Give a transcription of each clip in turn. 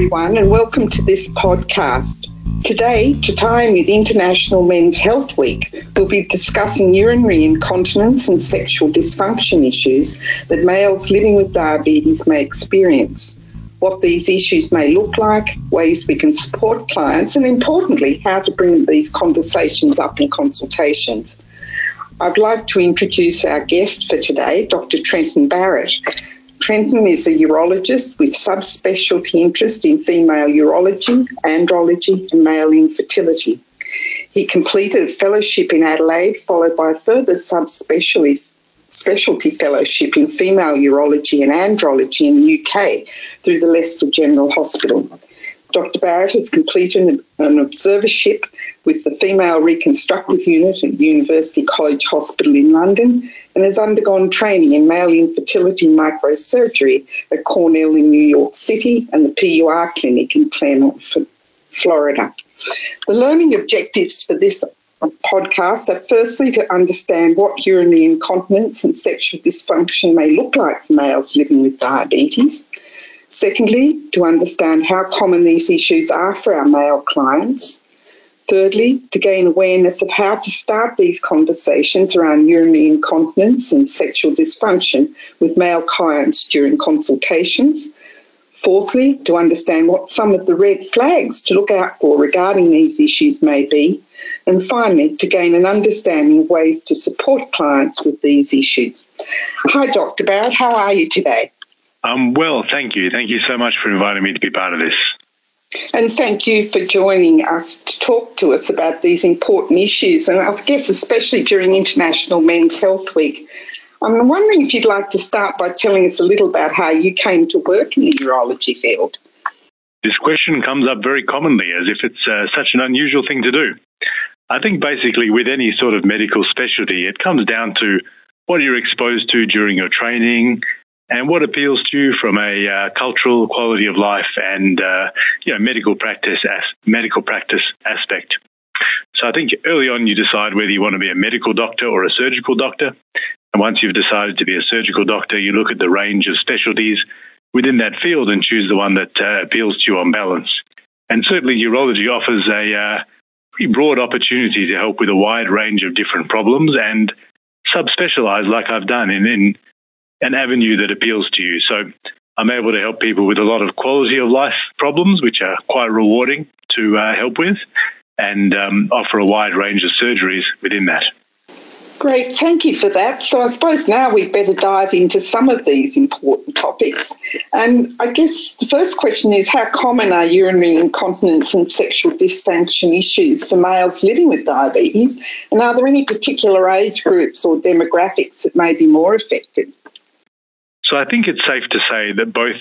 everyone, and welcome to this podcast. Today, to in with International Men's Health Week, we'll be discussing urinary incontinence and sexual dysfunction issues that males living with diabetes may experience, what these issues may look like, ways we can support clients, and importantly, how to bring these conversations up in consultations. I'd like to introduce our guest for today, Dr. Trenton Barrett. Trenton is a urologist with subspecialty interest in female urology, andrology, and male infertility. He completed a fellowship in Adelaide, followed by a further subspecialty specialty fellowship in female urology and andrology in the UK through the Leicester General Hospital. Dr. Barrett has completed an, observership with the Female Reconstructive Unit at University College Hospital in London and has undergone training in male infertility microsurgery at Cornell in New York City and the PUR Clinic in Clermont, Florida. The learning objectives for this podcast are firstly to understand what urinary incontinence and sexual dysfunction may look like for males living with diabetes. Secondly, to understand how common these issues are for our male clients. Thirdly, to gain awareness of how to start these conversations around urinary incontinence and sexual dysfunction with male clients during consultations. Fourthly, to understand what some of the red flags to look out for regarding these issues may be. And finally, to gain an understanding of ways to support clients with these issues. Hi, Dr. Barrett, how are you today? I'm well, thank you. Thank you so much for inviting me to be part of this. And thank you for joining us to talk to us about these important issues. And I guess, especially during International Men's Health Week, I'm wondering if you'd like to start by telling us a little about how you came to work in the urology field. This question comes up very commonly as if it's uh, such an unusual thing to do. I think basically, with any sort of medical specialty, it comes down to what you're exposed to during your training, and what appeals to you from a uh, cultural quality of life and uh, you know medical practice as medical practice aspect. So I think early on you decide whether you want to be a medical doctor or a surgical doctor, and once you've decided to be a surgical doctor, you look at the range of specialties within that field and choose the one that uh, appeals to you on balance. And certainly urology offers a uh, pretty broad opportunity to help with a wide range of different problems and subspecialize like I've done in, in an avenue that appeals to you. So I'm able to help people with a lot of quality of life problems, which are quite rewarding to uh, help with, and um, offer a wide range of surgeries within that. Great, thank you for that. So I suppose now we'd better dive into some of these important topics. And I guess the first question is how common are urinary incontinence and sexual dysfunction issues for males living with diabetes? And are there any particular age groups or demographics that may be more affected? So I think it's safe to say that both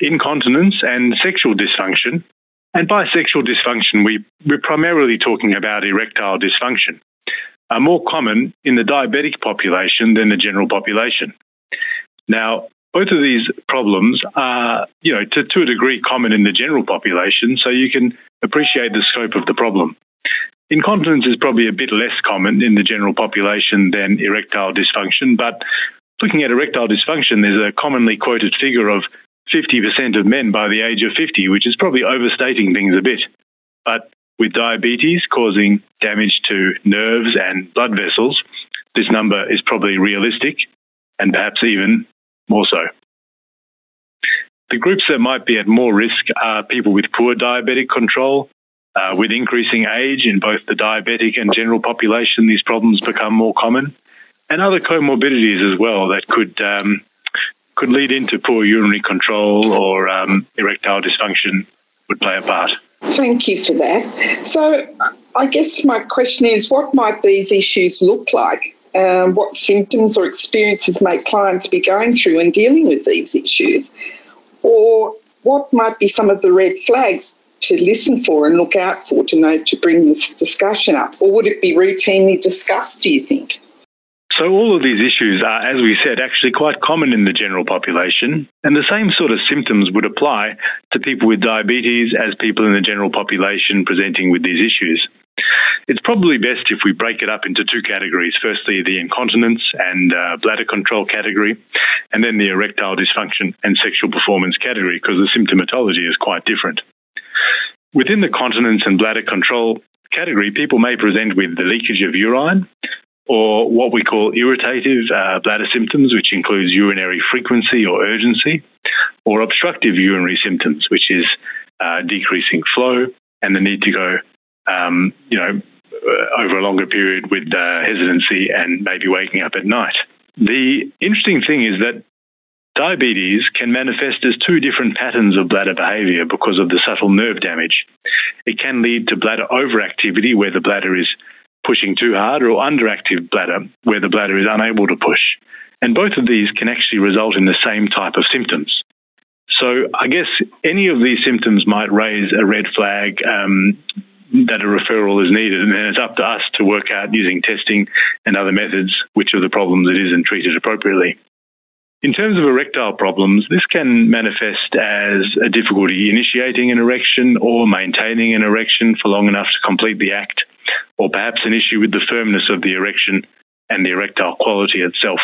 incontinence and sexual dysfunction, and by sexual dysfunction, we, we're primarily talking about erectile dysfunction, are more common in the diabetic population than the general population. Now, both of these problems are, you know, to, to a degree common in the general population, so you can appreciate the scope of the problem. Incontinence is probably a bit less common in the general population than erectile dysfunction, but Looking at erectile dysfunction, there's a commonly quoted figure of 50% of men by the age of 50, which is probably overstating things a bit. But with diabetes causing damage to nerves and blood vessels, this number is probably realistic and perhaps even more so. The groups that might be at more risk are people with poor diabetic control. Uh, with increasing age in both the diabetic and general population, these problems become more common and other comorbidities as well that could um, could lead into poor urinary control or um, erectile dysfunction would play a part. Thank you for that. So, I guess my question is what might these issues look like? Um, what symptoms or experiences might clients be going through in dealing with these issues? Or what might be some of the red flags to listen for and look out for to know to bring this discussion up? Or would it be routinely discussed, do you think? So, all of these issues are, as we said, actually quite common in the general population, and the same sort of symptoms would apply to people with diabetes as people in the general population presenting with these issues. it's probably best if we break it up into two categories. Firstly, the incontinence and uh, bladder control category, and then the erectile dysfunction and sexual performance category, because the symptomatology is quite different. Within the continence and bladder control category, people may present with the leakage of urine or what we call irritative uh, bladder symptoms, which includes urinary frequency or urgency, or obstructive urinary symptoms, which is uh, decreasing flow and the need to go, um, you know, uh, over a longer period with uh, hesitancy and maybe waking up at night. The interesting thing is that diabetes can manifest as two different patterns of bladder behavior because of the subtle nerve damage. It can lead to bladder overactivity, where the bladder is pushing too hard, or underactive bladder, where the bladder is unable to push. And both of these can actually result in the same type of symptoms. So I guess any of these symptoms might raise a red flag um, that a referral is needed, and then it's up to us to work out using testing and other methods which of the problems it is and treat it appropriately. In terms of erectile problems, this can manifest as a difficulty initiating an erection or maintaining an erection for long enough to complete the act, or perhaps an issue with the firmness of the erection and the erectile quality itself.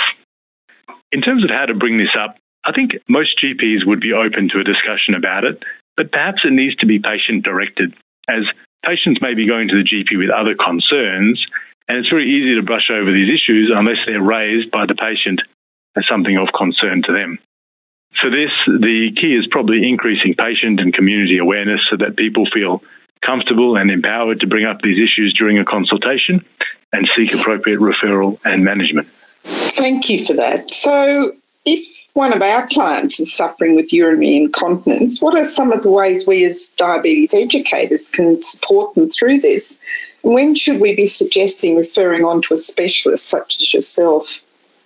In terms of how to bring this up, I think most GPs would be open to a discussion about it, but perhaps it needs to be patient directed, as patients may be going to the GP with other concerns, and it's very easy to brush over these issues unless they're raised by the patient as something of concern to them. For this, the key is probably increasing patient and community awareness so that people feel comfortable and empowered to bring up these issues during a consultation and seek appropriate referral and management. Thank you for that. So, if one of our clients is suffering with urinary incontinence, what are some of the ways we as diabetes educators can support them through this? When should we be suggesting referring on to a specialist such as yourself?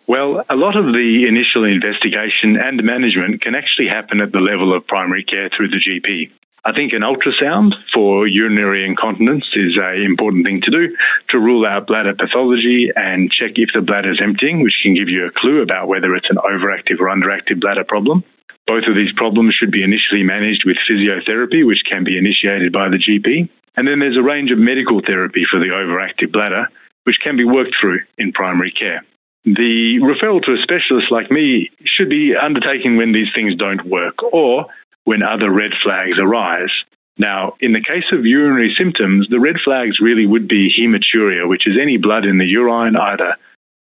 Well, a lot of the initial investigation and management can actually happen at the level of primary care through the GP. I think an ultrasound for urinary incontinence is an important thing to do to rule out bladder pathology and check if the bladder is emptying, which can give you a clue about whether it's an overactive or underactive bladder problem. Both of these problems should be initially managed with physiotherapy, which can be initiated by the GP. And then there's a range of medical therapy for the overactive bladder, which can be worked through in primary care. The referral to a specialist like me should be undertaken when these things don't work or when other red flags arise. Now, in the case of urinary symptoms, the red flags really would be hematuria, which is any blood in the urine, either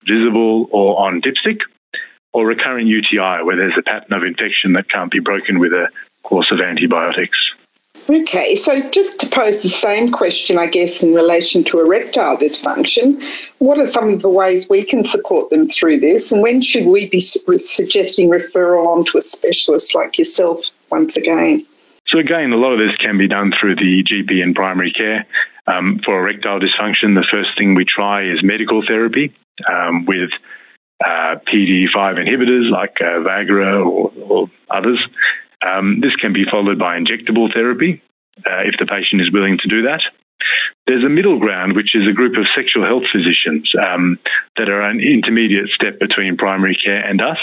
visible or on dipstick, or recurrent UTI, where there's a pattern of infection that can't be broken with a course of antibiotics. Okay, so just to pose the same question, I guess, in relation to erectile dysfunction, what are some of the ways we can support them through this, and when should we be suggesting referral on to a specialist like yourself once again? So, again, a lot of this can be done through the GP and primary care. Um, for erectile dysfunction, the first thing we try is medical therapy um, with uh, PDE5 inhibitors like uh, Viagra or, or others. Um, this can be followed by injectable therapy uh, if the patient is willing to do that. There's a middle ground, which is a group of sexual health physicians um, that are an intermediate step between primary care and us,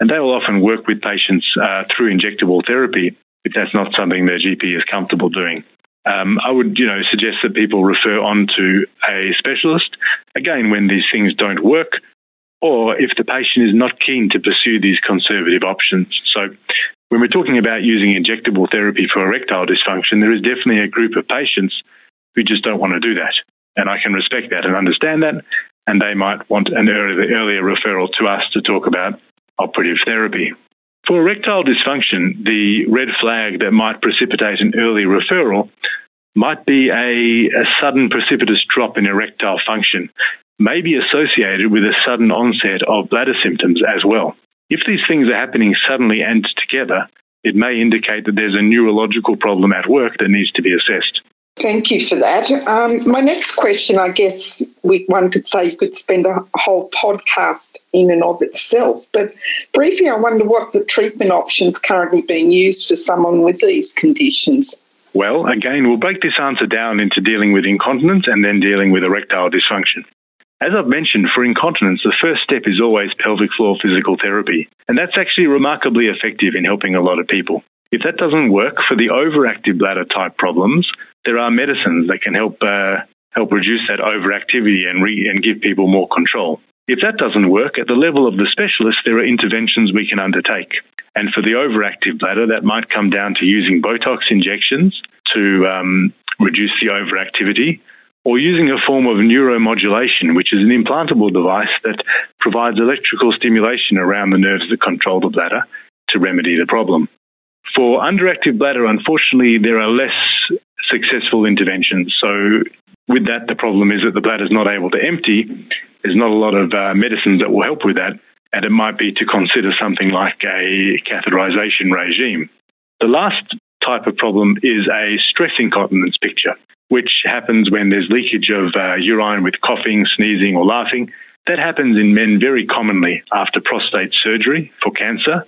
and they will often work with patients uh, through injectable therapy if that's not something their GP is comfortable doing. Um, I would, you know, suggest that people refer on to a specialist again when these things don't work, or if the patient is not keen to pursue these conservative options. So when we're talking about using injectable therapy for erectile dysfunction, there is definitely a group of patients who just don't want to do that. And I can respect that and understand that. And they might want an earlier, earlier referral to us to talk about operative therapy. For erectile dysfunction, the red flag that might precipitate an early referral might be a, a sudden precipitous drop in erectile function, may be associated with a sudden onset of bladder symptoms as well. If these things are happening suddenly and together, it may indicate that there's a neurological problem at work that needs to be assessed. Thank you for that. Um, my next question, I guess we, one could say you could spend a whole podcast in and of itself, but briefly, I wonder what the treatment options currently being used for someone with these conditions. Well, again, we'll break this answer down into dealing with incontinence and then dealing with erectile dysfunction. As I've mentioned, for incontinence, the first step is always pelvic floor physical therapy, and that's actually remarkably effective in helping a lot of people. If that doesn't work for the overactive bladder type problems, there are medicines that can help uh, help reduce that overactivity and, re- and give people more control. If that doesn't work, at the level of the specialist, there are interventions we can undertake. And for the overactive bladder, that might come down to using Botox injections to um, reduce the overactivity, or using a form of neuromodulation, which is an implantable device that provides electrical stimulation around the nerves that control the bladder to remedy the problem. For underactive bladder, unfortunately, there are less successful interventions. So, with that, the problem is that the bladder is not able to empty. There's not a lot of uh, medicines that will help with that, and it might be to consider something like a catheterization regime. The last type of problem is a stress incontinence picture, which happens when there's leakage of uh, urine with coughing, sneezing, or laughing. That happens in men very commonly after prostate surgery for cancer,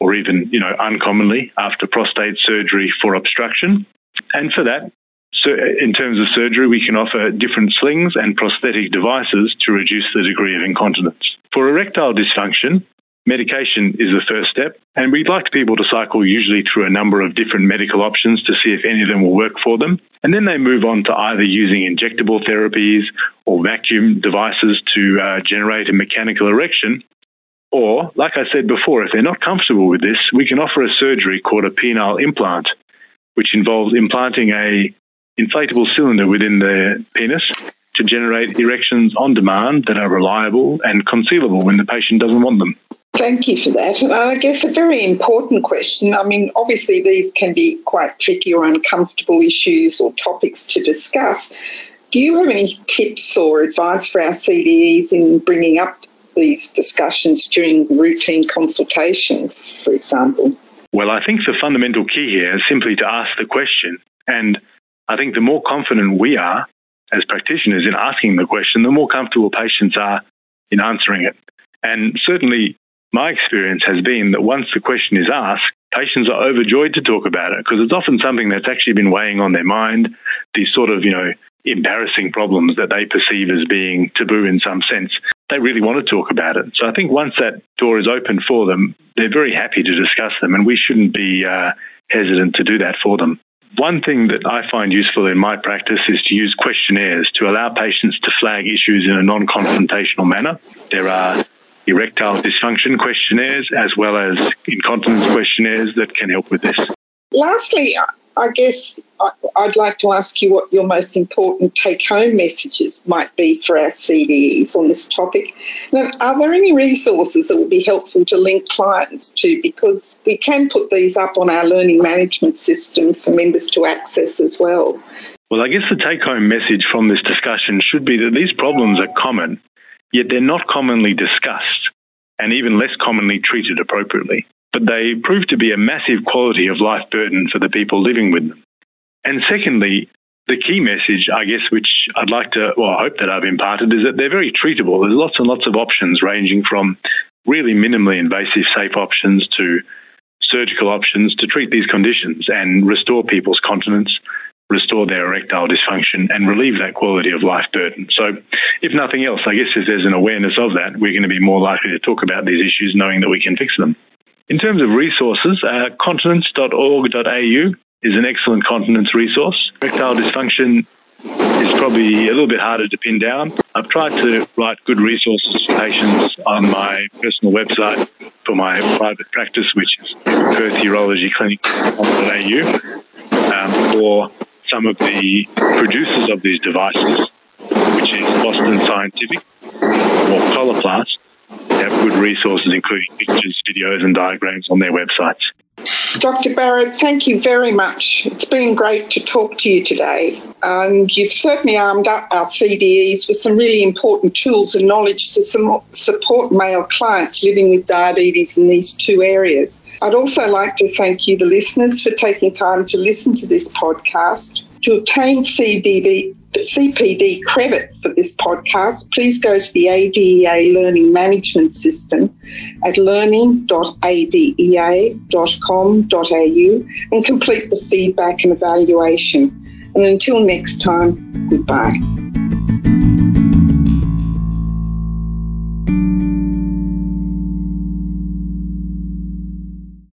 or even, you know, uncommonly after prostate surgery for obstruction. And for that, so in terms of surgery, we can offer different slings and prosthetic devices to reduce the degree of incontinence. For erectile dysfunction, medication is the first step, and we'd like people to cycle usually through a number of different medical options to see if any of them will work for them. And then they move on to either using injectable therapies or vacuum devices to uh, generate a mechanical erection. Or, like I said before, if they're not comfortable with this, we can offer a surgery called a penile implant, which involves implanting a inflatable cylinder within the penis to generate erections on demand that are reliable and concealable when the patient doesn't want them. Thank you for that. And I guess a very important question. I mean, obviously, these can be quite tricky or uncomfortable issues or topics to discuss. Do you have any tips or advice for our CDEs in bringing up these discussions during routine consultations, for example? Well, I think the fundamental key here is simply to ask the question. And I think the more confident we are as practitioners in asking the question, the more comfortable patients are in answering it. And certainly, my experience has been that once the question is asked, patients are overjoyed to talk about it because it's often something that's actually been weighing on their mind, these sort of, you know, embarrassing problems that they perceive as being taboo in some sense. They really want to talk about it. So I think once that door is open for them, they're very happy to discuss them, and we shouldn't be uh, hesitant to do that for them. One thing that I find useful in my practice is to use questionnaires to allow patients to flag issues in a non confrontational manner. There are erectile dysfunction questionnaires as well as incontinence questionnaires that can help with this. Lastly, I guess I'd like to ask you what your most important take home messages might be for our CDEs on this topic. Now, are there any resources that would be helpful to link clients to? Because we can put these up on our learning management system for members to access as well. Well, I guess the take home message from this discussion should be that these problems are common, yet they're not commonly discussed and even less commonly treated appropriately but they prove to be a massive quality of life burden for the people living with them. And secondly, the key message, I guess, which I'd like to, well, I hope that I've imparted, is that they're very treatable. There's lots and lots of options ranging from really minimally invasive, safe options to surgical options to treat these conditions and restore people's continence, restore their erectile dysfunction, and relieve that quality of life burden. So, if nothing else, I guess if there's an awareness of that, we're going to be more likely to talk about these issues knowing that we can fix them. In terms of resources, uh, continence.org.au is an excellent continence resource. Erectile dysfunction is probably a little bit harder to pin down. I've tried to write good resources for patients on my personal website for my private practice, which is Perth Urology Clinic.au, um, or some of the producers of these devices, which is Boston Scientific or Coloplast have good resources, including pictures, videos, and diagrams on their websites. Dr. Barrett, thank you very much. It's been great to talk to you today. And you've certainly armed up our CDEs with some really important tools and knowledge to support male clients living with diabetes in these two areas. I'd also like to thank you, the listeners, for taking time to listen to this podcast. To obtain CDB, CPD credit for this podcast, please go to the ADEA Learning Management System at learning.adea.com.au and complete the feedback and evaluation. And until next time, goodbye.